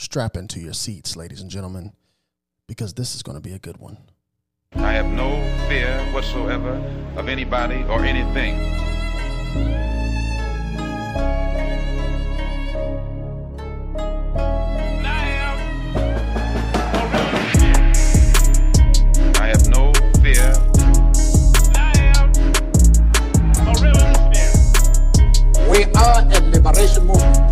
strap into your seats, ladies and gentlemen, because this is going to be a good one. I have no fear whatsoever of anybody or anything. I have no fear. We are a liberation movement.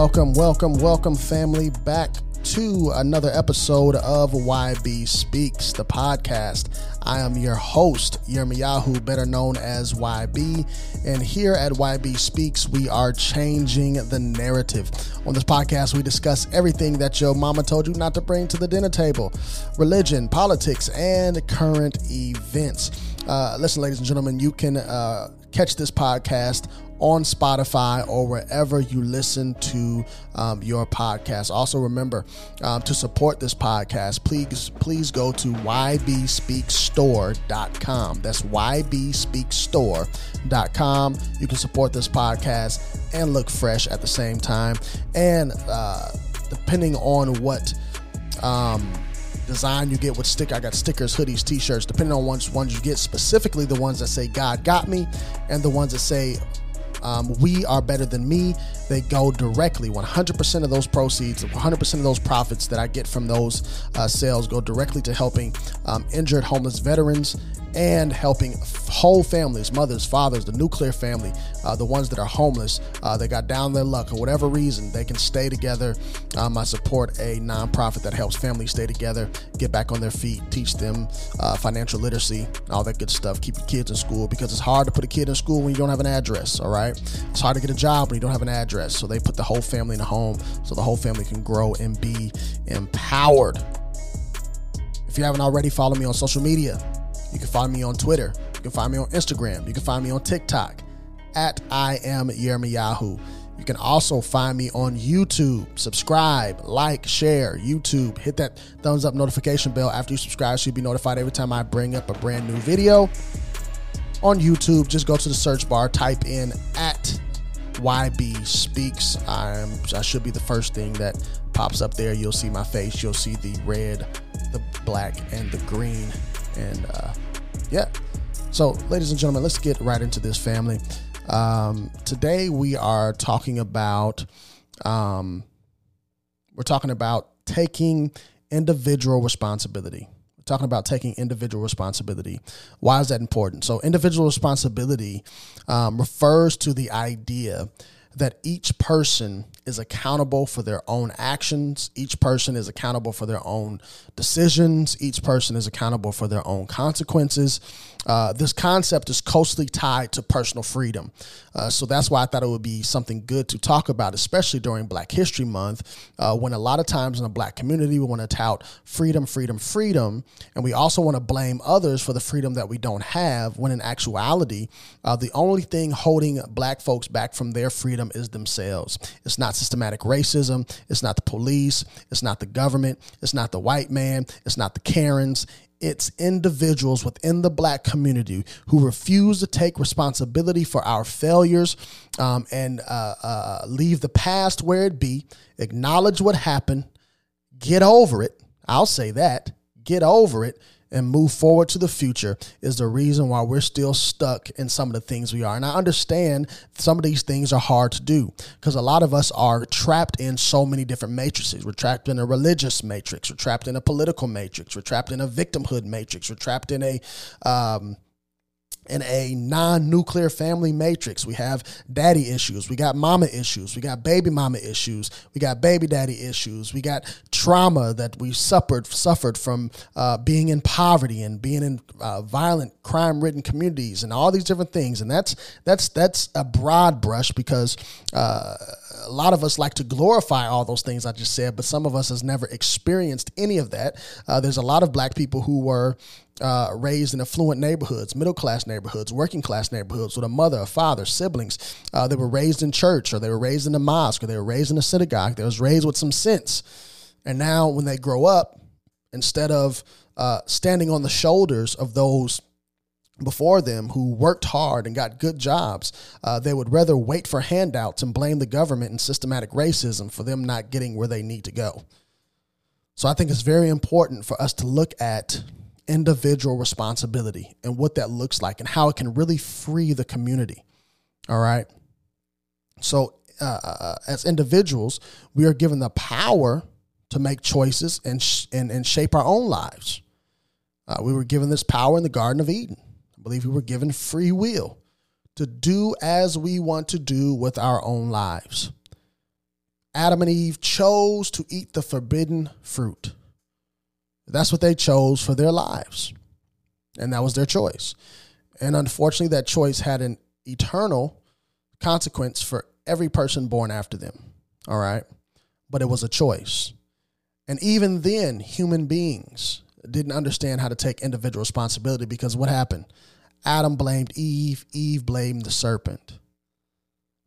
Welcome, welcome, welcome, family, back to another episode of YB Speaks, the podcast. I am your host, Yirmiyahu, better known as YB. And here at YB Speaks, we are changing the narrative. On this podcast, we discuss everything that your mama told you not to bring to the dinner table religion, politics, and current events. Uh, listen, ladies and gentlemen, you can uh, catch this podcast on Spotify or wherever you listen to um, your podcast. Also, remember um, to support this podcast, please please go to ybspeakstore.com. That's ybspeakstore.com. You can support this podcast and look fresh at the same time. And uh, depending on what um, design you get with stick. I got stickers, hoodies, t-shirts, depending on which ones you get, specifically the ones that say God got me and the ones that say um, we are better than me. They go directly. 100% of those proceeds, 100% of those profits that I get from those uh, sales go directly to helping um, injured homeless veterans and helping whole families, mothers, fathers, the nuclear family, uh, the ones that are homeless, uh, they got down their luck or whatever reason, they can stay together. Um, I support a nonprofit that helps families stay together, get back on their feet, teach them uh, financial literacy, all that good stuff. Keep your kids in school because it's hard to put a kid in school when you don't have an address. All right, it's hard to get a job when you don't have an address. So they put the whole family in a home so the whole family can grow and be empowered. If you haven't already, follow me on social media. You can find me on Twitter. You can find me on Instagram. You can find me on TikTok at I am Yirmiyahu. You can also find me on YouTube. Subscribe, like, share, YouTube. Hit that thumbs up notification bell after you subscribe so you'll be notified every time I bring up a brand new video. On YouTube, just go to the search bar, type in at YB Speaks. I'm, I should be the first thing that pops up there. You'll see my face. You'll see the red, the black, and the green. And uh, yeah. So, ladies and gentlemen, let's get right into this family. Um, today we are talking about um, we're talking about taking individual responsibility. We're talking about taking individual responsibility. Why is that important? So, individual responsibility um, refers to the idea that each person is accountable for their own actions. Each person is accountable for their own decisions. Each person is accountable for their own consequences. Uh, this concept is closely tied to personal freedom. Uh, so that's why I thought it would be something good to talk about, especially during Black History Month, uh, when a lot of times in the black community we want to tout freedom, freedom, freedom. And we also want to blame others for the freedom that we don't have, when in actuality, uh, the only thing holding black folks back from their freedom is themselves. It's not systematic racism. It's not the police. It's not the government. It's not the white man. It's not the Karens. It's individuals within the black community who refuse to take responsibility for our failures um, and uh, uh, leave the past where it be, acknowledge what happened, get over it. I'll say that. Get over it and move forward to the future is the reason why we're still stuck in some of the things we are. And I understand some of these things are hard to do because a lot of us are trapped in so many different matrices. We're trapped in a religious matrix, we're trapped in a political matrix, we're trapped in a victimhood matrix, we're trapped in a um, in a non-nuclear family matrix. We have daddy issues, we got mama issues, we got baby mama issues, we got baby daddy issues, we got trauma that we suffered suffered from uh, being in poverty and being in uh, violent, crime-ridden communities, and all these different things. And that's that's that's a broad brush because. Uh, a lot of us like to glorify all those things I just said, but some of us has never experienced any of that. Uh, there's a lot of black people who were uh, raised in affluent neighborhoods, middle class neighborhoods, working class neighborhoods with a mother, a father, siblings. Uh, they were raised in church, or they were raised in a mosque, or they were raised in a synagogue. They was raised with some sense, and now when they grow up, instead of uh, standing on the shoulders of those before them who worked hard and got good jobs, uh, they would rather wait for handouts and blame the government and systematic racism for them not getting where they need to go. So I think it's very important for us to look at individual responsibility and what that looks like and how it can really free the community. All right. So, uh, uh as individuals, we are given the power to make choices and, sh- and, and shape our own lives. Uh, we were given this power in the Garden of Eden. I believe we were given free will to do as we want to do with our own lives. Adam and Eve chose to eat the forbidden fruit. That's what they chose for their lives. And that was their choice. And unfortunately, that choice had an eternal consequence for every person born after them. All right. But it was a choice. And even then, human beings didn't understand how to take individual responsibility because what happened? Adam blamed Eve, Eve blamed the serpent.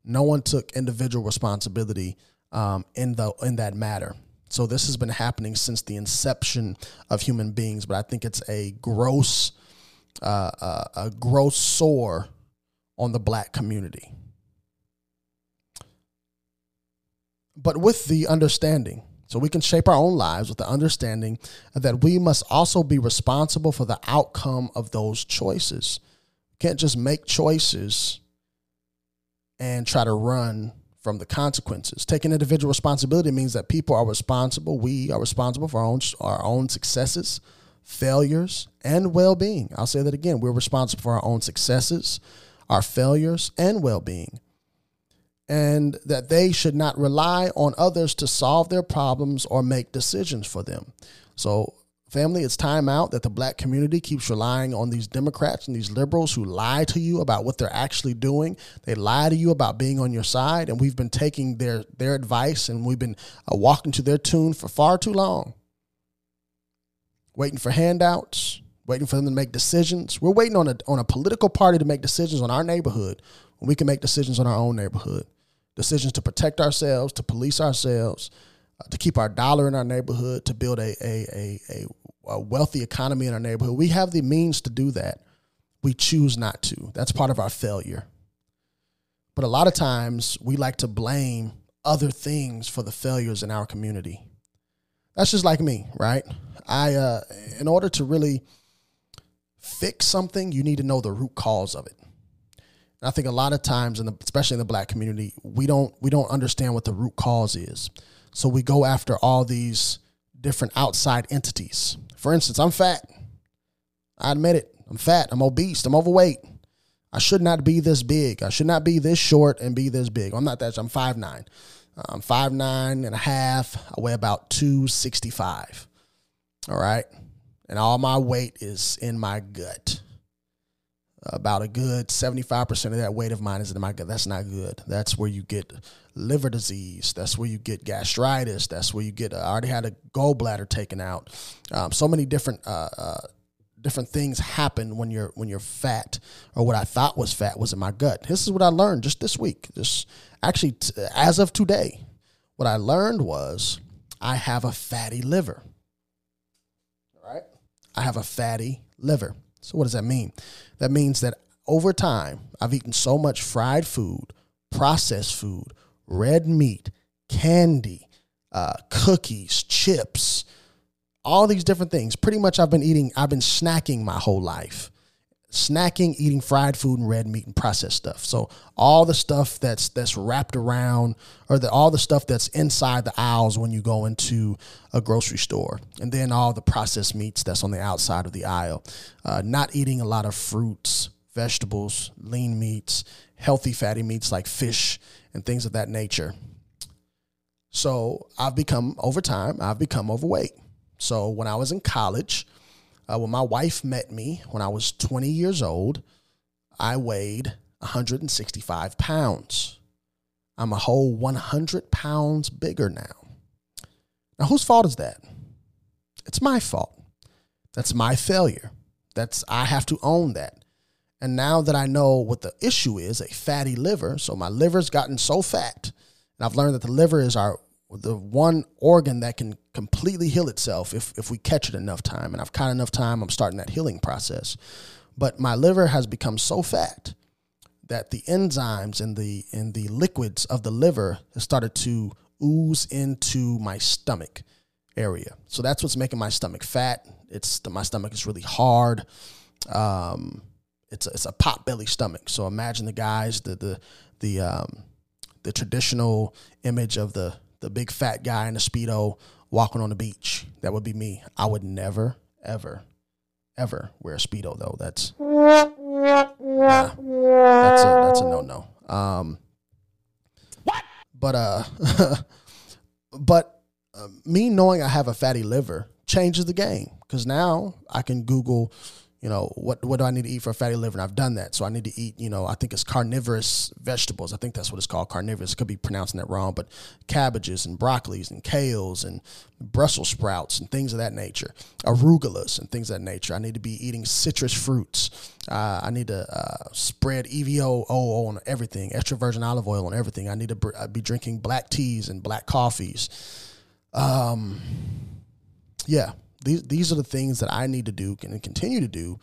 No one took individual responsibility um, in the in that matter. So this has been happening since the inception of human beings, but I think it's a gross, uh, uh, a gross sore on the black community. But with the understanding, so we can shape our own lives with the understanding that we must also be responsible for the outcome of those choices. Can't just make choices and try to run from the consequences. Taking individual responsibility means that people are responsible. We are responsible for our own, our own successes, failures, and well being. I'll say that again. We're responsible for our own successes, our failures, and well being. And that they should not rely on others to solve their problems or make decisions for them. So Family, it's time out that the black community keeps relying on these Democrats and these liberals who lie to you about what they're actually doing. They lie to you about being on your side, and we've been taking their their advice and we've been uh, walking to their tune for far too long. Waiting for handouts, waiting for them to make decisions. We're waiting on a on a political party to make decisions on our neighborhood when we can make decisions on our own neighborhood. Decisions to protect ourselves, to police ourselves, to keep our dollar in our neighborhood, to build a, a, a, a a wealthy economy in our neighborhood. We have the means to do that. We choose not to. That's part of our failure. But a lot of times we like to blame other things for the failures in our community. That's just like me, right? I uh in order to really fix something, you need to know the root cause of it. And I think a lot of times in the especially in the black community, we don't we don't understand what the root cause is. So we go after all these different outside entities. For instance, I'm fat. I admit it. I'm fat. I'm obese. I'm overweight. I should not be this big. I should not be this short and be this big. I'm not that. I'm 5'9. I'm 5'9 and a half. I weigh about 265. All right. And all my weight is in my gut about a good 75% of that weight of mine is in my gut. That's not good. That's where you get liver disease. That's where you get gastritis. That's where you get, uh, I already had a gallbladder taken out. Um, so many different, uh, uh, different things happen when you're, when you're fat or what I thought was fat was in my gut. This is what I learned just this week. Just actually, t- as of today, what I learned was I have a fatty liver. All right. I have a fatty liver. So, what does that mean? That means that over time, I've eaten so much fried food, processed food, red meat, candy, uh, cookies, chips, all these different things. Pretty much, I've been eating, I've been snacking my whole life snacking, eating fried food and red meat and processed stuff. So all the stuff that's that's wrapped around, or the, all the stuff that's inside the aisles when you go into a grocery store, and then all the processed meats that's on the outside of the aisle. Uh, not eating a lot of fruits, vegetables, lean meats, healthy fatty meats like fish and things of that nature. So I've become over time, I've become overweight. So when I was in college, uh, when my wife met me when I was 20 years old, I weighed 165 pounds. I'm a whole 100 pounds bigger now. Now, whose fault is that? It's my fault. That's my failure. That's I have to own that. And now that I know what the issue is, a fatty liver, so my liver's gotten so fat, and I've learned that the liver is our the one organ that can completely heal itself if, if we catch it enough time. And I've caught enough time, I'm starting that healing process. But my liver has become so fat that the enzymes in the in the liquids of the liver have started to ooze into my stomach area. So that's what's making my stomach fat. It's my stomach is really hard. Um, it's a, it's a pot belly stomach. So imagine the guys the the the um, the traditional image of the the big fat guy in a speedo walking on the beach. That would be me. I would never ever ever wear a speedo though. That's nah, that's a that's a no no. Um, what? But uh, but uh, me knowing I have a fatty liver changes the game because now I can Google you know, what what do I need to eat for a fatty liver? And I've done that. So I need to eat, you know, I think it's carnivorous vegetables. I think that's what it's called, carnivorous. Could be pronouncing that wrong, but cabbages and broccolis and kales and Brussels sprouts and things of that nature, arugulas and things of that nature. I need to be eating citrus fruits. Uh, I need to uh, spread EVO on everything, extra virgin olive oil on everything. I need to br- uh, be drinking black teas and black coffees. Um, yeah, these these are the things that I need to do and continue to do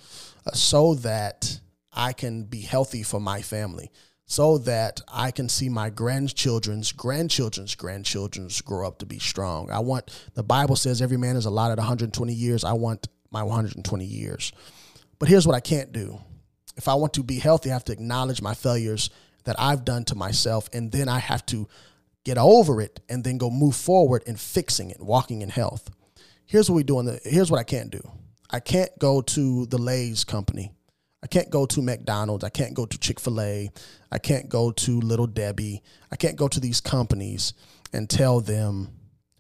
uh, so that I can be healthy for my family so that I can see my grandchildren's grandchildren's grandchildren's grow up to be strong. I want the Bible says every man is allotted 120 years. I want my 120 years. But here's what I can't do. If I want to be healthy, I have to acknowledge my failures that I've done to myself and then I have to get over it and then go move forward in fixing it, walking in health here's what we do. The, here's what I can't do. I can't go to the Lay's company. I can't go to McDonald's. I can't go to Chick fil A. I can't go to Little Debbie. I can't go to these companies and tell them,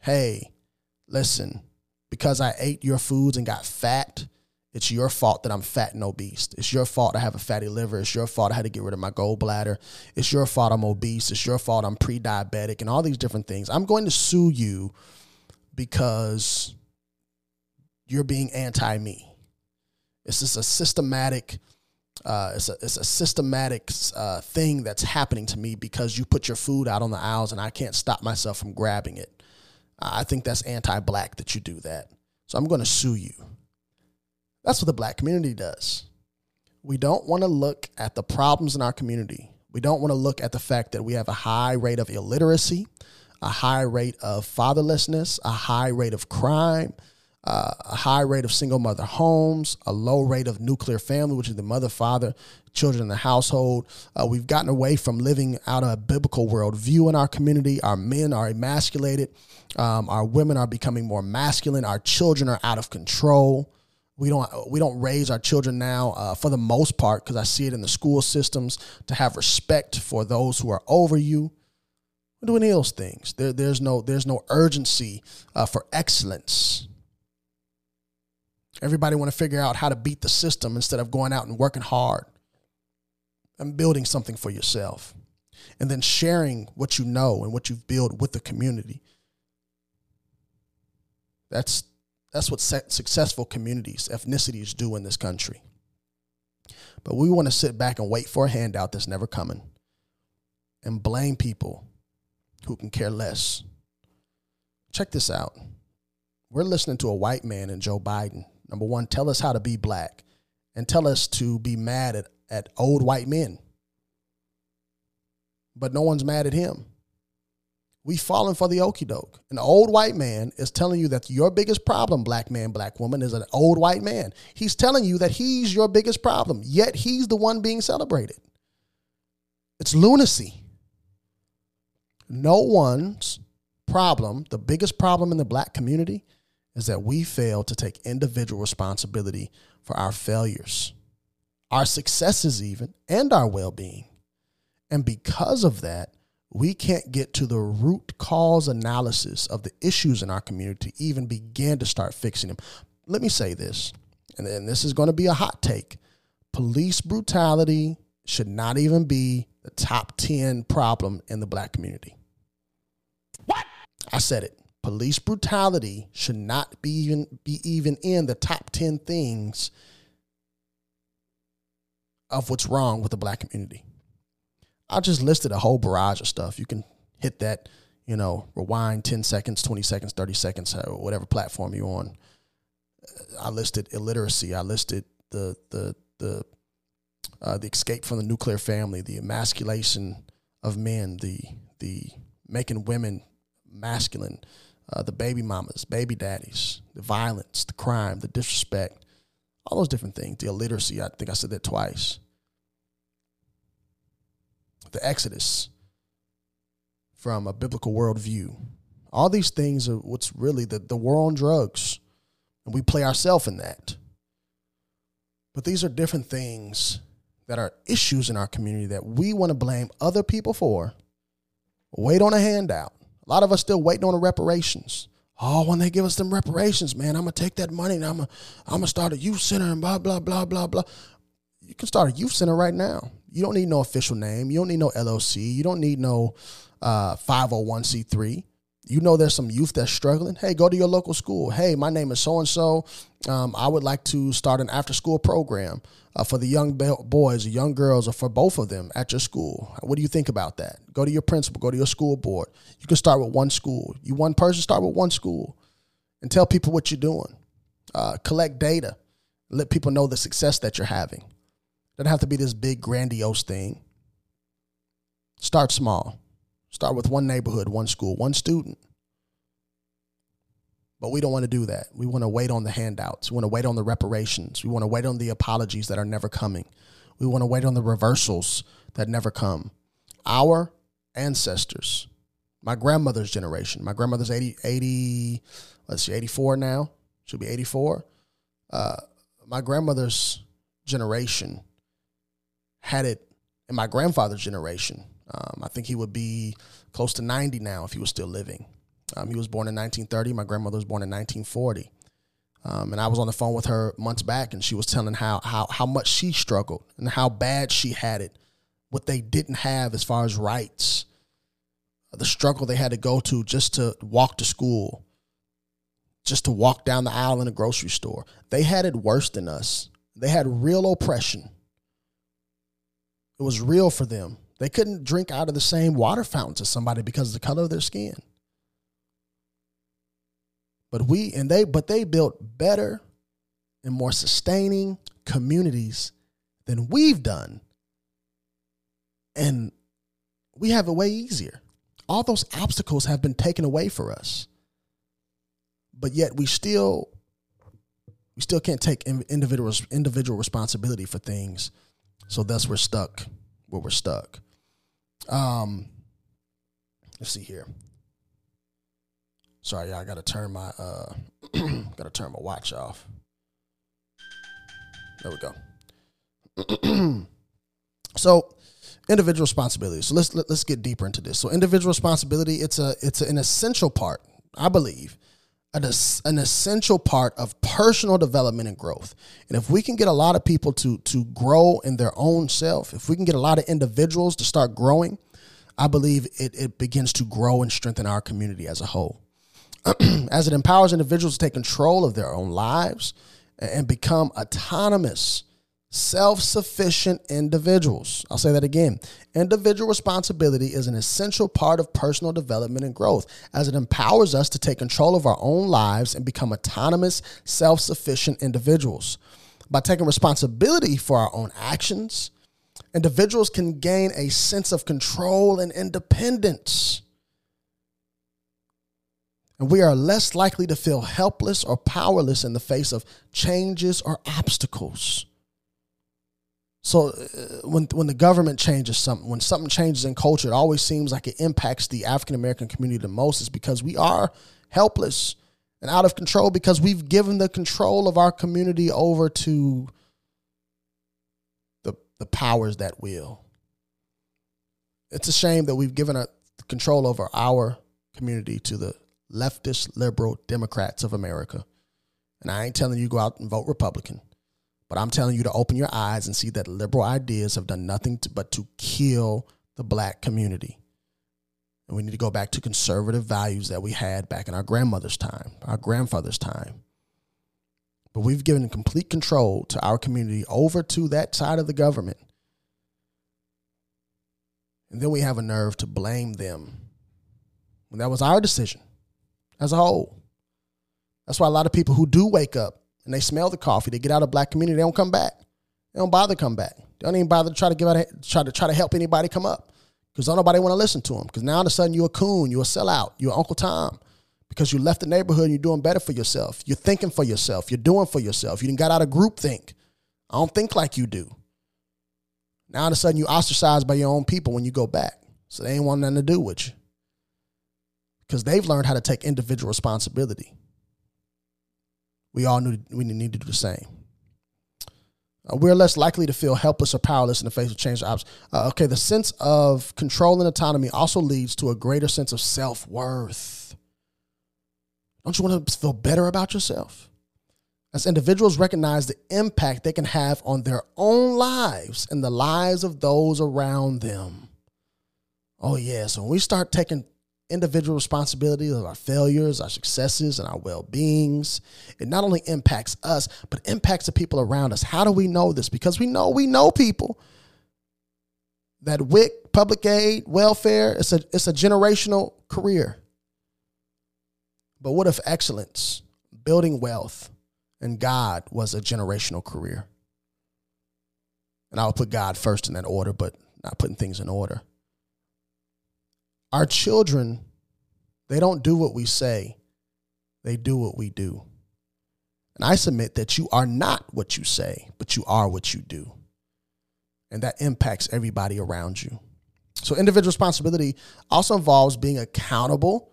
hey, listen, because I ate your foods and got fat, it's your fault that I'm fat and obese. It's your fault I have a fatty liver. It's your fault I had to get rid of my gallbladder. It's your fault I'm obese. It's your fault I'm pre diabetic and all these different things. I'm going to sue you because you're being anti me. It's just a systematic. Uh, it's a it's a systematic uh, thing that's happening to me because you put your food out on the aisles and I can't stop myself from grabbing it. I think that's anti-black that you do that. So I'm going to sue you. That's what the black community does. We don't want to look at the problems in our community. We don't want to look at the fact that we have a high rate of illiteracy, a high rate of fatherlessness, a high rate of crime, uh, a high rate of single mother homes, a low rate of nuclear family, which is the mother, father, children in the household. Uh, we've gotten away from living out a biblical worldview in our community. Our men are emasculated. Um, our women are becoming more masculine. Our children are out of control. We don't we don't raise our children now uh, for the most part because I see it in the school systems to have respect for those who are over you. We're doing those things. There, there's no there's no urgency uh, for excellence Everybody want to figure out how to beat the system instead of going out and working hard and building something for yourself. And then sharing what you know and what you've built with the community. That's that's what successful communities, ethnicities do in this country. But we want to sit back and wait for a handout that's never coming and blame people who can care less. Check this out. We're listening to a white man and Joe Biden Number one, tell us how to be black and tell us to be mad at, at old white men. But no one's mad at him. We've fallen for the okey doke. An old white man is telling you that your biggest problem, black man, black woman, is an old white man. He's telling you that he's your biggest problem, yet he's the one being celebrated. It's lunacy. No one's problem, the biggest problem in the black community, is that we fail to take individual responsibility for our failures, our successes, even, and our well being. And because of that, we can't get to the root cause analysis of the issues in our community to even begin to start fixing them. Let me say this, and then this is going to be a hot take. Police brutality should not even be the top 10 problem in the black community. What? I said it police brutality should not be even be even in the top 10 things of what's wrong with the black community. I just listed a whole barrage of stuff. You can hit that, you know, rewind 10 seconds, 20 seconds, 30 seconds, whatever platform you're on. I listed illiteracy. I listed the the the uh, the escape from the nuclear family, the emasculation of men, the the making women masculine, uh, the baby mamas, baby daddies, the violence, the crime, the disrespect, all those different things, the illiteracy. I think I said that twice. The exodus from a biblical worldview. All these things are what's really the, the war on drugs. And we play ourselves in that. But these are different things that are issues in our community that we want to blame other people for, wait on a handout. A lot of us still waiting on the reparations. Oh, when they give us them reparations, man, I'm gonna take that money and I'm gonna I'm gonna start a youth center and blah blah blah blah blah. You can start a youth center right now. You don't need no official name. You don't need no LLC. You don't need no uh, 501c3 you know there's some youth that's struggling, hey, go to your local school. Hey, my name is so and so. I would like to start an after school program uh, for the young boys or young girls or for both of them at your school. What do you think about that? Go to your principal, go to your school board. You can start with one school. You one person, start with one school and tell people what you're doing. Uh, collect data, let people know the success that you're having. Doesn't have to be this big, grandiose thing. Start small. Start with one neighborhood, one school, one student. But we don't want to do that. We want to wait on the handouts. We want to wait on the reparations. We want to wait on the apologies that are never coming. We want to wait on the reversals that never come. Our ancestors, my grandmother's generation, my grandmother's 80, 80 let's see, 84 now, she'll be 84. Uh, my grandmother's generation had it, and my grandfather's generation um, I think he would be close to 90 now if he was still living. Um, he was born in 1930. My grandmother was born in 1940. Um, and I was on the phone with her months back, and she was telling how how how much she struggled and how bad she had it, what they didn't have as far as rights, the struggle they had to go to just to walk to school, just to walk down the aisle in a grocery store. They had it worse than us. They had real oppression. It was real for them. They couldn't drink out of the same water fountains as somebody because of the color of their skin. But we and they but they built better and more sustaining communities than we've done. And we have it way easier. All those obstacles have been taken away for us. But yet we still we still can't take individual individual responsibility for things. So thus we're stuck where we're stuck. Um, let's see here. Sorry, y'all. I gotta turn my uh, gotta turn my watch off. There we go. so, individual responsibility. So let's let, us let us get deeper into this. So, individual responsibility. It's a it's an essential part, I believe, an, an essential part of personal development and growth. And if we can get a lot of people to to grow in their own self, if we can get a lot of individuals to start growing, I believe it, it begins to grow and strengthen our community as a whole. as it empowers individuals to take control of their own lives and become autonomous self sufficient individuals. I'll say that again. Individual responsibility is an essential part of personal development and growth as it empowers us to take control of our own lives and become autonomous, self sufficient individuals. By taking responsibility for our own actions, individuals can gain a sense of control and independence. And we are less likely to feel helpless or powerless in the face of changes or obstacles. So uh, when when the government changes something, when something changes in culture, it always seems like it impacts the African American community the most. Is because we are helpless and out of control because we've given the control of our community over to the the powers that will. It's a shame that we've given a control over our community to the leftist liberal Democrats of America. And I ain't telling you go out and vote Republican. But I'm telling you to open your eyes and see that liberal ideas have done nothing to, but to kill the black community. And we need to go back to conservative values that we had back in our grandmother's time, our grandfather's time. But we've given complete control to our community over to that side of the government. And then we have a nerve to blame them when that was our decision as a whole. That's why a lot of people who do wake up and they smell the coffee, they get out of black community, they don't come back. They don't bother come back. They don't even bother to try to give out, try to try to help anybody come up because don't nobody want to listen to them. Because now all of a sudden you're a coon, you're a sellout, you're Uncle Tom because you left the neighborhood and you're doing better for yourself. You're thinking for yourself. You're doing for yourself. You didn't got out of group think. I don't think like you do. Now all of a sudden you ostracized by your own people when you go back. So they ain't want nothing to do with you. Because they've learned how to take individual responsibility. We all knew we need to do the same. Uh, we're less likely to feel helpless or powerless in the face of change. Uh, okay, the sense of control and autonomy also leads to a greater sense of self worth. Don't you want to feel better about yourself? As individuals recognize the impact they can have on their own lives and the lives of those around them. Oh, yeah. So when we start taking individual responsibility of our failures, our successes, and our well beings. It not only impacts us, but impacts the people around us. How do we know this? Because we know we know people that WIC, public aid, welfare, it's a it's a generational career. But what if excellence, building wealth, and God was a generational career? And I would put God first in that order, but not putting things in order. Our children, they don't do what we say, they do what we do. And I submit that you are not what you say, but you are what you do. And that impacts everybody around you. So, individual responsibility also involves being accountable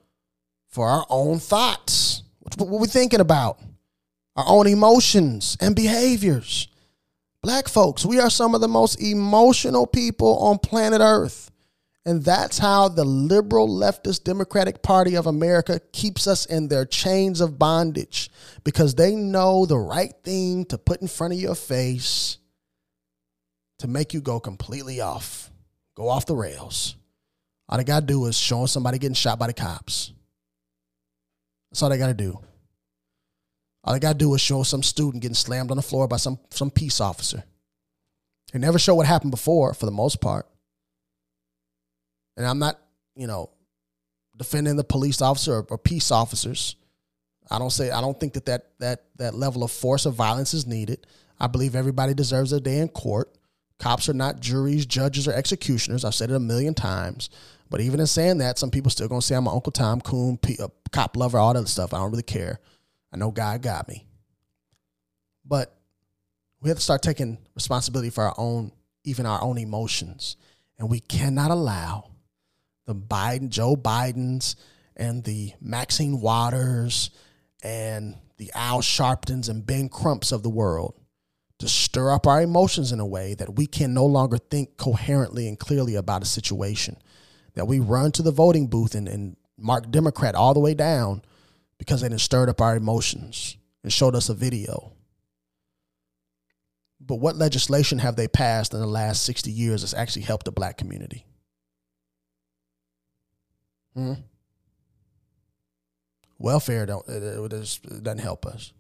for our own thoughts. What we're thinking about, our own emotions and behaviors. Black folks, we are some of the most emotional people on planet Earth. And that's how the liberal leftist Democratic Party of America keeps us in their chains of bondage because they know the right thing to put in front of your face to make you go completely off, go off the rails. All they got to do is showing somebody getting shot by the cops. That's all they got to do. All they got to do is show some student getting slammed on the floor by some, some peace officer. They never show what happened before for the most part. And I'm not, you know, defending the police officer or, or peace officers. I don't say I don't think that, that that that level of force or violence is needed. I believe everybody deserves a day in court. Cops are not juries, judges, or executioners. I've said it a million times. But even in saying that, some people still gonna say I'm an Uncle Tom Coon, P, a cop lover, all that stuff. I don't really care. I know God got me. But we have to start taking responsibility for our own, even our own emotions. And we cannot allow the Biden, Joe Bidens, and the Maxine Waters and the Al Sharptons and Ben Crumps of the world to stir up our emotions in a way that we can no longer think coherently and clearly about a situation. That we run to the voting booth and, and mark Democrat all the way down because they done stirred up our emotions and showed us a video. But what legislation have they passed in the last 60 years that's actually helped the black community? Hmm? Welfare don't it, it, it doesn't help us.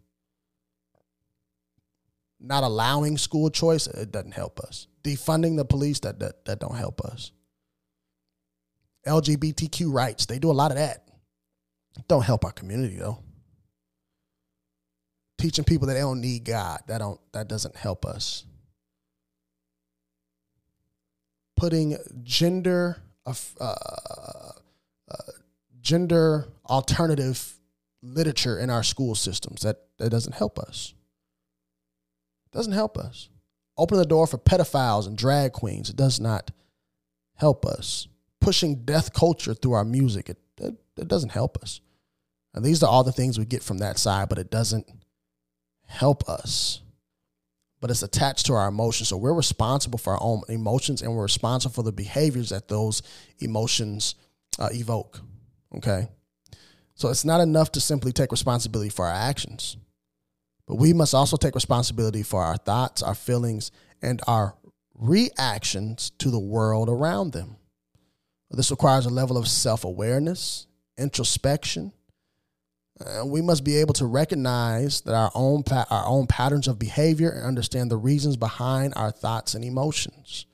Not allowing school choice it doesn't help us. Defunding the police that that, that don't help us. LGBTQ rights they do a lot of that. Don't help our community though. Teaching people that they don't need God that don't that doesn't help us. Putting gender uh, gender alternative literature in our school systems. That that doesn't help us. Doesn't help us. Open the door for pedophiles and drag queens. It does not help us. Pushing death culture through our music. It, it, it doesn't help us. And these are all the things we get from that side, but it doesn't help us. But it's attached to our emotions. So we're responsible for our own emotions and we're responsible for the behaviors that those emotions uh, evoke. Okay. So it's not enough to simply take responsibility for our actions, but we must also take responsibility for our thoughts, our feelings, and our reactions to the world around them. This requires a level of self awareness, introspection. Uh, we must be able to recognize that our own pa- our own patterns of behavior and understand the reasons behind our thoughts and emotions.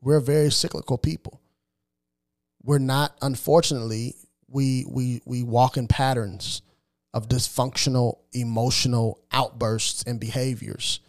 We're very cyclical people we're not unfortunately we we we walk in patterns of dysfunctional emotional outbursts and behaviors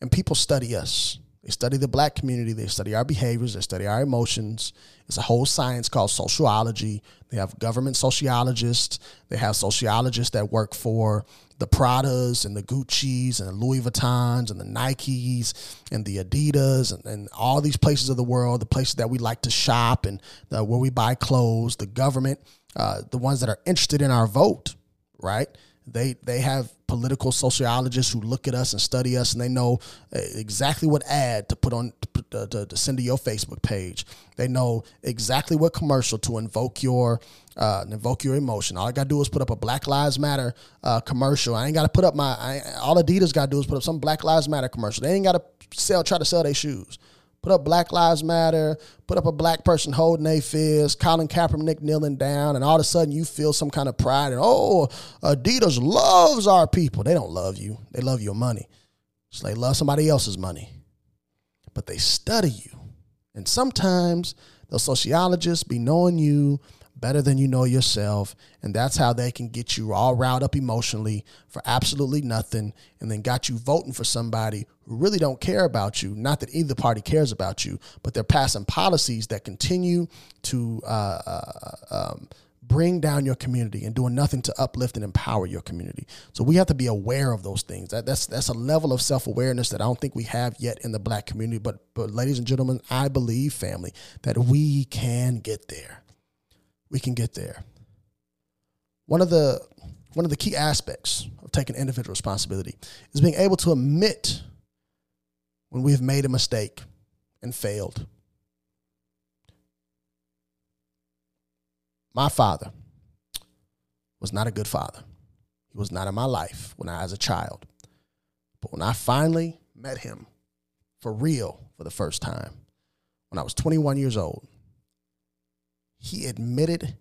And people study us. They study the black community. They study our behaviors. They study our emotions. It's a whole science called sociology. They have government sociologists. They have sociologists that work for the Pradas and the Gucci's and the Louis Vuittons and the Nikes and the Adidas and, and all these places of the world, the places that we like to shop and the, where we buy clothes, the government, uh, the ones that are interested in our vote, right? They they have political sociologists who look at us and study us, and they know uh, exactly what ad to put on to, to, to send to your Facebook page. They know exactly what commercial to invoke your uh, invoke your emotion. All I gotta do is put up a Black Lives Matter uh, commercial. I ain't gotta put up my I, all Adidas gotta do is put up some Black Lives Matter commercial. They ain't gotta sell try to sell their shoes. Put up Black Lives Matter, put up a black person holding a fist, Colin Kaepernick kneeling down, and all of a sudden you feel some kind of pride and oh, Adidas loves our people. They don't love you. They love your money. So they love somebody else's money. But they study you. And sometimes the sociologists be knowing you better than you know yourself. And that's how they can get you all riled up emotionally for absolutely nothing and then got you voting for somebody who really don't care about you. Not that either party cares about you, but they're passing policies that continue to uh, uh, um, bring down your community and doing nothing to uplift and empower your community. So we have to be aware of those things. That, that's that's a level of self awareness that I don't think we have yet in the black community. But but ladies and gentlemen, I believe, family, that we can get there we can get there. One of the one of the key aspects of taking individual responsibility is being able to admit when we have made a mistake and failed. My father was not a good father. He was not in my life when I was a child. But when I finally met him for real for the first time, when I was 21 years old, he admitted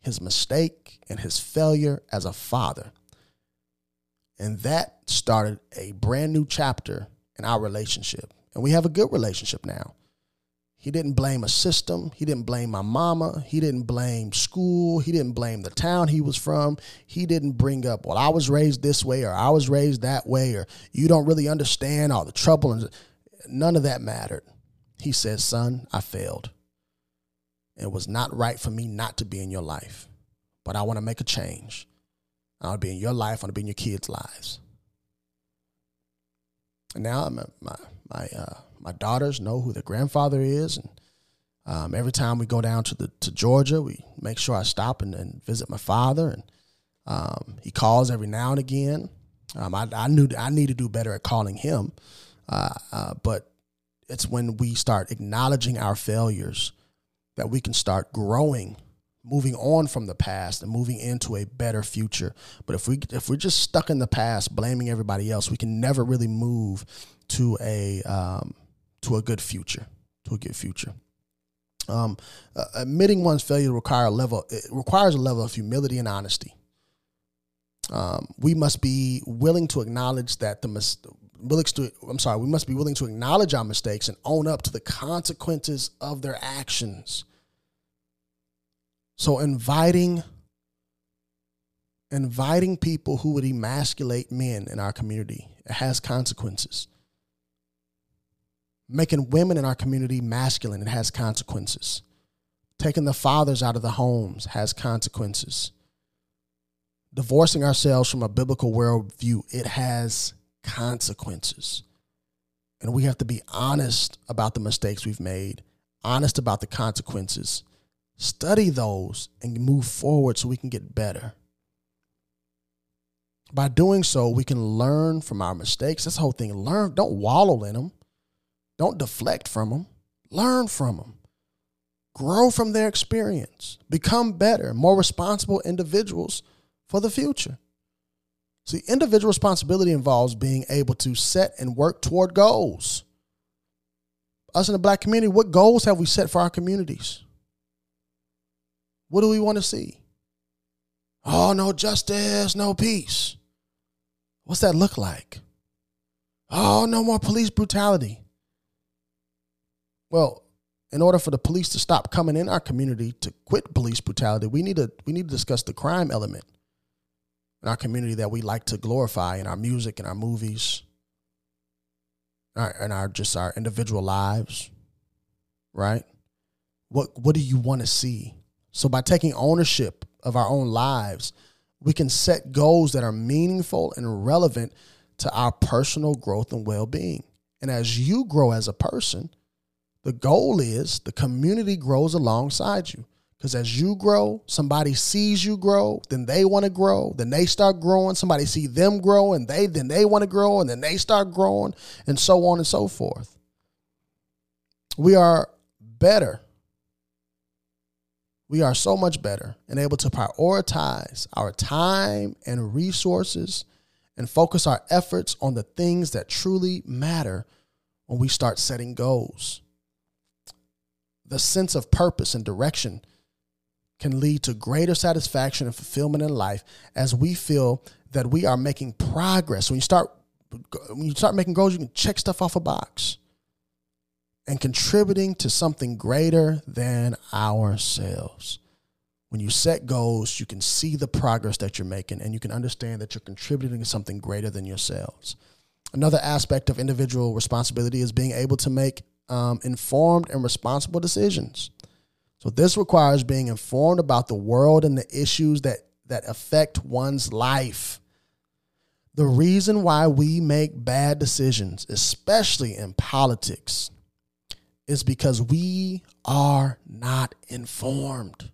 his mistake and his failure as a father. And that started a brand new chapter in our relationship. And we have a good relationship now. He didn't blame a system. He didn't blame my mama. He didn't blame school. He didn't blame the town he was from. He didn't bring up, well, I was raised this way or I was raised that way or you don't really understand all the trouble. And none of that mattered. He said, son, I failed. It was not right for me not to be in your life, but I want to make a change. I want to be in your life. I want to be in your kids' lives. And now my my my, uh, my daughters know who their grandfather is, and um, every time we go down to the to Georgia, we make sure I stop and, and visit my father, and um, he calls every now and again. Um, I, I knew I need to do better at calling him, uh, uh, but it's when we start acknowledging our failures that we can start growing moving on from the past and moving into a better future. But if we if we're just stuck in the past blaming everybody else we can never really move to a um, to a good future to a good future. Um, uh, admitting one's failure require a level it requires a level of humility and honesty. Um, we must be willing to acknowledge that the mis- willing to I'm sorry, we must be willing to acknowledge our mistakes and own up to the consequences of their actions. So inviting inviting people who would emasculate men in our community it has consequences. Making women in our community masculine it has consequences. Taking the fathers out of the homes has consequences. Divorcing ourselves from a biblical worldview, it has consequences. And we have to be honest about the mistakes we've made, honest about the consequences, study those, and move forward so we can get better. By doing so, we can learn from our mistakes. The whole thing. Learn, don't wallow in them, don't deflect from them, learn from them. Grow from their experience, become better, more responsible individuals for the future. See, individual responsibility involves being able to set and work toward goals. Us in the black community, what goals have we set for our communities? What do we want to see? Oh, no justice, no peace. What's that look like? Oh, no more police brutality. Well, in order for the police to stop coming in our community to quit police brutality, we need to we need to discuss the crime element in our community that we like to glorify in our music and our movies. our, in our just our individual lives, right? What what do you want to see? So by taking ownership of our own lives, we can set goals that are meaningful and relevant to our personal growth and well-being. And as you grow as a person, the goal is the community grows alongside you. Because as you grow, somebody sees you grow, then they want to grow, then they start growing. Somebody see them grow, and they then they want to grow, and then they start growing, and so on and so forth. We are better. We are so much better and able to prioritize our time and resources and focus our efforts on the things that truly matter when we start setting goals. The sense of purpose and direction can lead to greater satisfaction and fulfillment in life as we feel that we are making progress. When you start when you start making goals, you can check stuff off a box and contributing to something greater than ourselves. When you set goals, you can see the progress that you're making and you can understand that you're contributing to something greater than yourselves. Another aspect of individual responsibility is being able to make um, informed and responsible decisions. So this requires being informed about the world and the issues that that affect one's life. The reason why we make bad decisions, especially in politics, is because we are not informed.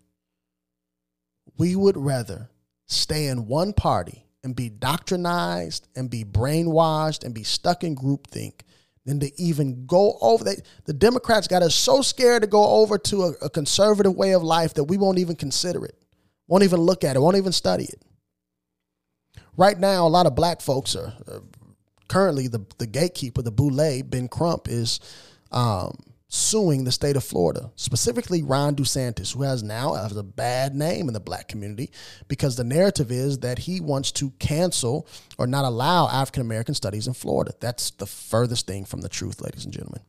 We would rather stay in one party and be doctrinized and be brainwashed and be stuck in groupthink than to even go over. The Democrats got us so scared to go over to a, a conservative way of life that we won't even consider it, won't even look at it, won't even study it. Right now, a lot of black folks are, are currently the the gatekeeper, the boule, Ben Crump, is um, suing the state of Florida, specifically Ron DeSantis, who has now has a bad name in the black community because the narrative is that he wants to cancel or not allow African American studies in Florida. That's the furthest thing from the truth, ladies and gentlemen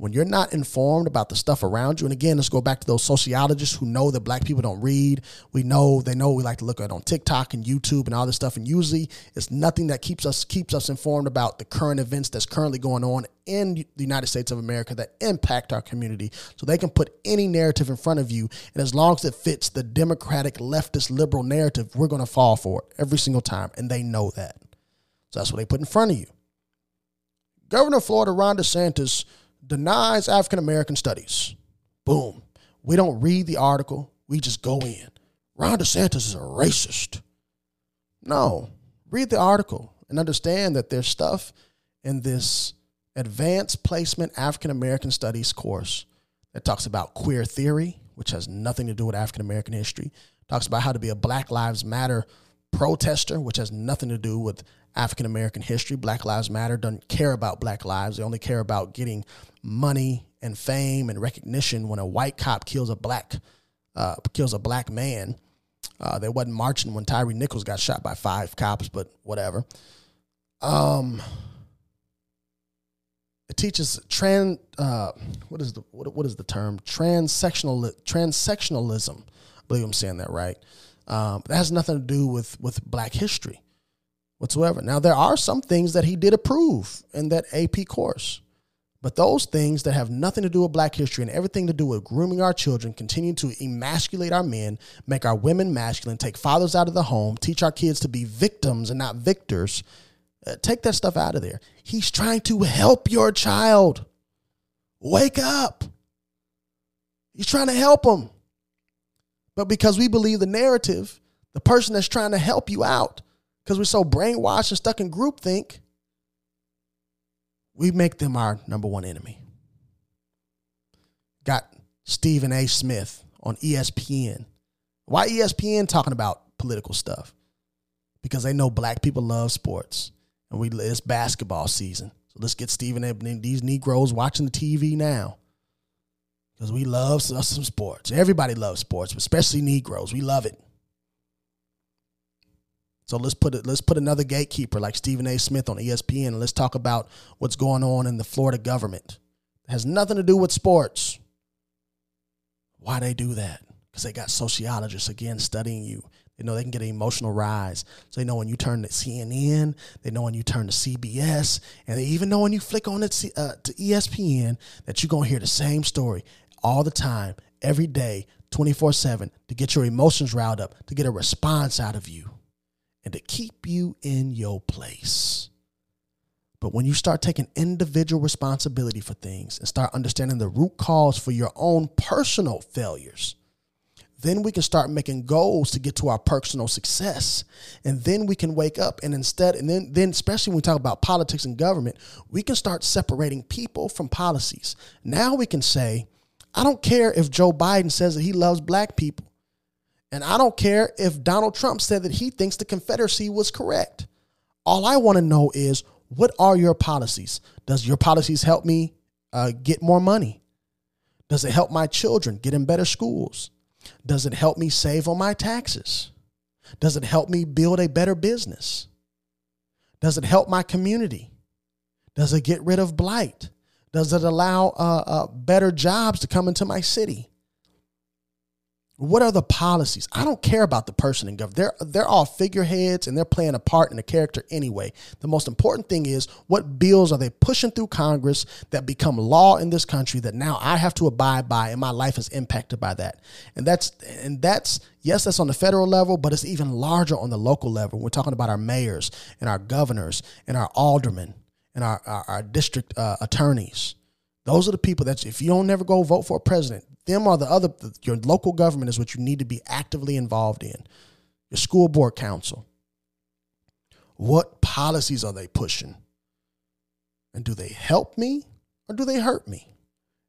when you're not informed about the stuff around you, and again, let's go back to those sociologists who know that black people don't read. We know they know we like to look at on TikTok and YouTube and all this stuff, and usually it's nothing that keeps us keeps us informed about the current events that's currently going on in the United States of America that impact our community. So they can put any narrative in front of you, and as long as it fits the democratic leftist liberal narrative, we're going to fall for it every single time, and they know that. So that's what they put in front of you. Governor of Florida Ron DeSantis denies African American studies. Boom. We don't read the article, we just go in. Ron DeSantis is a racist. No, read the article and understand that there's stuff in this advanced placement African American studies course that talks about queer theory, which has nothing to do with African American history, talks about how to be a Black Lives Matter protester, which has nothing to do with African American history. Black Lives Matter doesn't care about black lives. They only care about getting money and fame and recognition when a white cop kills a black uh, kills a black man. Uh, they wasn't marching when Tyre Nichols got shot by five cops, but whatever. Um, it teaches trans. Uh, what is the what, what is the term? Transsectional transsectionalism. I believe I'm saying that right. Um, that has nothing to do with with Black history whatsoever. Now there are some things that he did approve in that AP course. But those things that have nothing to do with black history and everything to do with grooming our children, continue to emasculate our men, make our women masculine, take fathers out of the home, teach our kids to be victims and not victors, uh, take that stuff out of there. He's trying to help your child. Wake up. He's trying to help them. But because we believe the narrative, the person that's trying to help you out, because we're so brainwashed and stuck in groupthink, we make them our number one enemy. Got Stephen A. Smith on ESPN. Why ESPN talking about political stuff? Because they know black people love sports, and we it's basketball season. So let's get Stephen A. These Negroes watching the TV now, because we love some sports. Everybody loves sports, especially Negroes. We love it. So let's put it, let's put another gatekeeper like Stephen A. Smith on ESPN and let's talk about what's going on in the Florida government. It has nothing to do with sports. Why they do that? Because they got sociologists again studying you. They know they can get an emotional rise. So they know when you turn to CNN, they know when you turn to CBS, and they even know when you flick on it to, uh, to ESPN that you're to hear the same story all the time, every day, 24 7, to get your emotions riled up, to get a response out of you, and to keep you in your place. But when you start taking individual responsibility for things and start understanding the root cause for your own personal failures, then we can start making goals to get to our personal success. And then we can wake up and instead, and then, then especially when we talk about politics and government, we can start separating people from policies. Now we can say, I don't care if Joe Biden says that he loves black people. And I don't care if Donald Trump said that he thinks the Confederacy was correct. All I want to know is what are your policies? Does your policies help me uh, get more money? Does it help my children get in better schools? Does it help me save on my taxes? Does it help me build a better business? Does it help my community? Does it get rid of blight? Does it allow uh, uh, better jobs to come into my city? What are the policies? I don't care about the person in government. They're they're all figureheads and they're playing a part in the character anyway. The most important thing is what bills are they pushing through Congress that become law in this country that now I have to abide by and my life is impacted by that. And that's and that's yes, that's on the federal level, but it's even larger on the local level. We're talking about our mayors and our governors and our aldermen and our our, our district uh, attorneys. Those are the people that if you don't never go vote for a president, them are the other your local government is what you need to be actively involved in. Your school board council. What policies are they pushing? And do they help me or do they hurt me?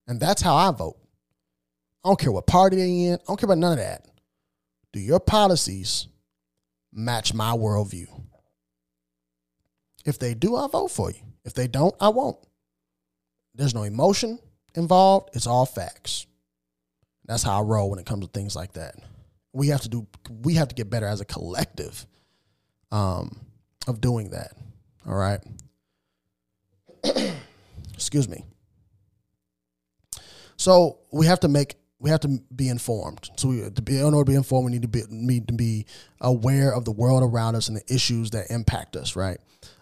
And that's how I vote. I don't care what party they in. I don't care about none of that. Do your policies match my worldview? If they do, I'll vote for you. If they don't, I won't. There's no emotion involved. It's all facts. That's how I roll when it comes to things like that. We have to do we have to get better as a collective um, of doing that. All right. Excuse me. So we have to make we have to be informed. So we, to be in order to be informed, we need to be need to be aware of the world around us and the issues that impact us, right?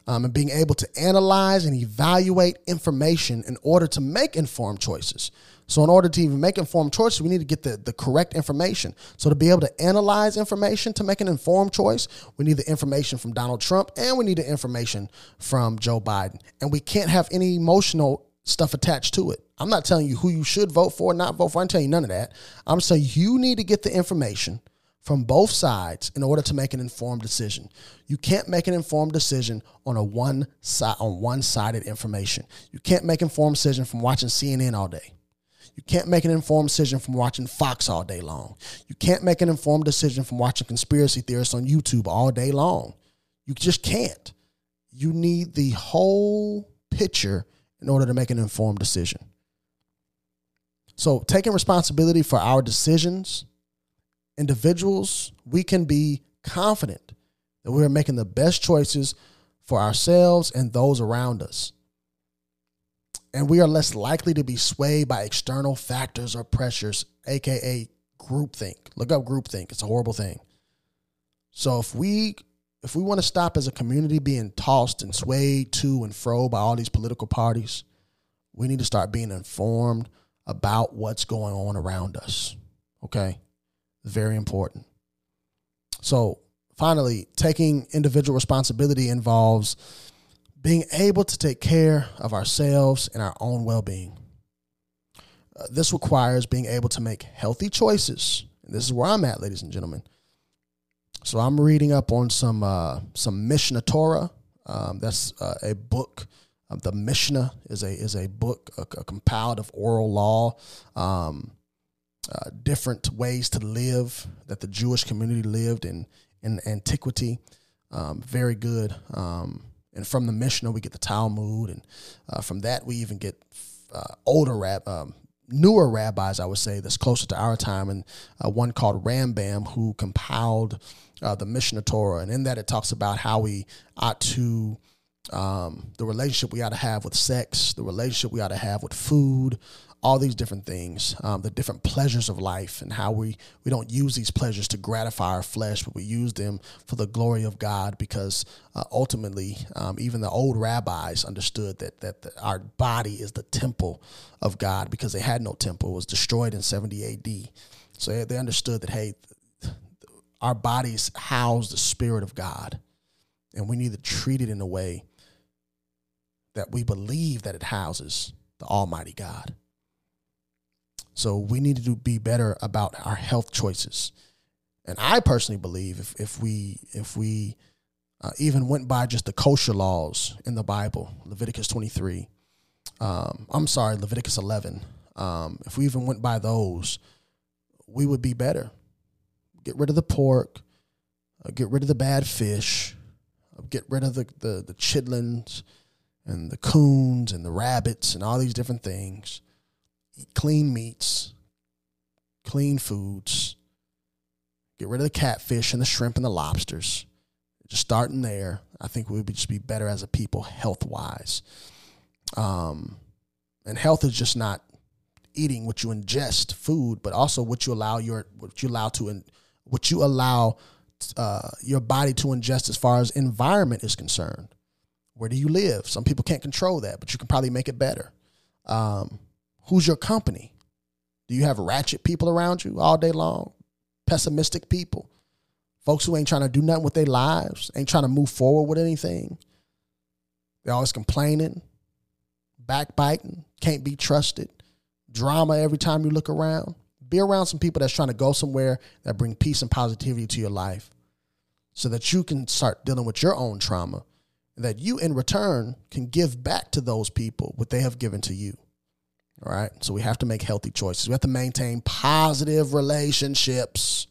Um, and being able to analyze and evaluate information in order to make informed choices. So, in order to even make informed choices, we need to get the, the correct information. So, to be able to analyze information to make an informed choice, we need the information from Donald Trump and we need the information from Joe Biden. And we can't have any emotional stuff attached to it. I'm not telling you who you should vote for, not vote for. I'm telling you none of that. I'm saying you need to get the information from both sides in order to make an informed decision. You can't make an informed decision on a one side on one-sided information. You can't make an informed decision from watching CNN all day. You can't make an informed decision from watching Fox all day long. You can't make an informed decision from watching conspiracy theorists on YouTube all day long. You just can't. You need the whole picture in order to make an informed decision. So, taking responsibility for our decisions, individuals, we can be confident that we are making the best choices for ourselves and those around us and we are less likely to be swayed by external factors or pressures, aka groupthink. Look up groupthink; it's a horrible thing. So if we if we want to stop as a community being tossed and swayed to and fro by all these political parties, we need to start being informed about what's going on around us. Okay, very important. So finally, taking individual responsibility involves being able to take care of ourselves and our own well being. Uh, this requires being able to make healthy choices. And this is where I'm at, ladies and gentlemen. So I'm reading up on some uh, some Mishneh Torah. Um, that's uh, a book. the Mishnah is a is a book, a, a compiled of oral law, um, uh, different ways to live that the Jewish community lived in in antiquity. Um, very good. Um, and from the Mishnah we get the Talmud, and uh, from that we even get uh, older rab, um, newer rabbis, I would say, that's closer to our time, and uh, one called Rambam who compiled uh, the Mishneh Torah, and in that it talks about how we ought to. Um, the relationship we ought to have with sex, the relationship we ought to have with food, all these different things, um, the different pleasures of life, and how we we don't use these pleasures to gratify our flesh, but we use them for the glory of God. Because uh, ultimately, um, even the old rabbis understood that that the, our body is the temple of God because they had no temple; it was destroyed in seventy A.D. So they, they understood that hey, our bodies house the Spirit of God, and we need to treat it in a way that we believe that it houses the Almighty God. So we need to be better about our health choices. And I personally believe if, if we if we uh, even went by just the kosher laws in the Bible, Leviticus 23, um, I'm sorry, Leviticus 11, um, if we even went by those, we would be better. Get rid of the pork, uh, get rid of the bad fish, uh, get rid of the, the, the chitlins, and the coons and the rabbits and all these different things. Clean meats, clean foods. Get rid of the catfish and the shrimp and the lobsters. Just starting there, I think we would just be better as a people health wise. Um, and health is just not eating what you ingest food, but also what you allow your what you allow to and what you allow uh, your body to ingest as far as environment is concerned. Where do you live? Some people can't control that, but you can probably make it better. Um, who's your company? Do you have ratchet people around you all day long? Pessimistic people, folks who ain't trying to do nothing with their lives, ain't trying to move forward with anything. They're always complaining, backbiting, can't be trusted, drama every time you look around. Be around some people that's trying to go somewhere that bring peace and positivity to your life so that you can start dealing with your own trauma and that you in return can give back to those people what they have given to you. Right. So we have to make healthy choices. We have to maintain positive relationships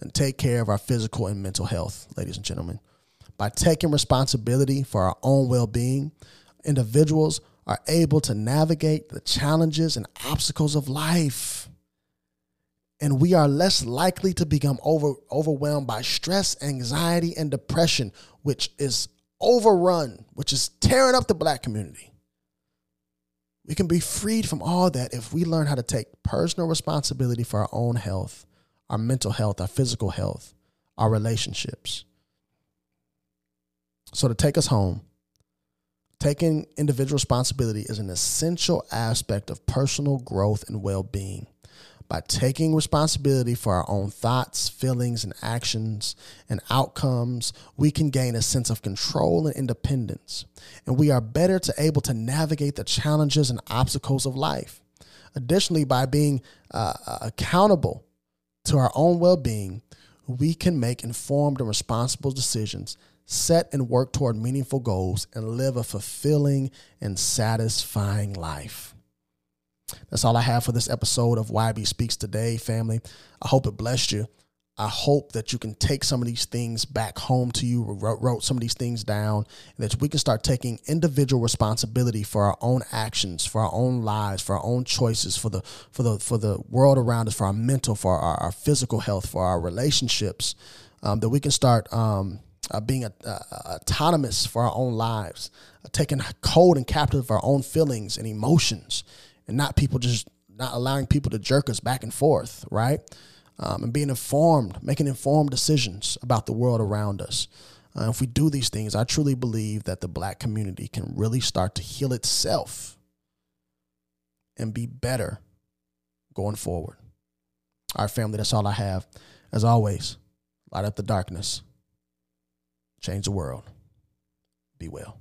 and take care of our physical and mental health, ladies and gentlemen. By taking responsibility for our own well being, individuals are able to navigate the challenges and obstacles of life. And we are less likely to become over, overwhelmed by stress, anxiety, and depression, which is overrun, which is tearing up the black community. We can be freed from all that if we learn how to take personal responsibility for our own health, our mental health, our physical health, our relationships. So, to take us home, taking individual responsibility is an essential aspect of personal growth and well being. By taking responsibility for our own thoughts, feelings, and actions and outcomes, we can gain a sense of control and independence. And we are better to able to navigate the challenges and obstacles of life. Additionally, by being uh, accountable to our own well being, we can make informed and responsible decisions, set and work toward meaningful goals, and live a fulfilling and satisfying life. That's all I have for this episode of YB Speaks Today, family. I hope it blessed you. I hope that you can take some of these things back home to you, wrote, some of these things down, and that we can start taking individual responsibility for our own actions, for our own lives, for our own choices, for the for the for the world around us, for our mental, for our, our physical health, for our relationships. Um, that we can start um, uh, being a, uh, autonomous for our own lives, uh, taking hold and captive of our own feelings and emotions, and not people just not allowing people to jerk us back and forth, right? Um, and being informed, making informed decisions about the world around us. Uh, if we do these things, I truly believe that the black community can really start to heal itself and be better going forward. All right, family, that's all I have. As always, light up the darkness, change the world. Be well.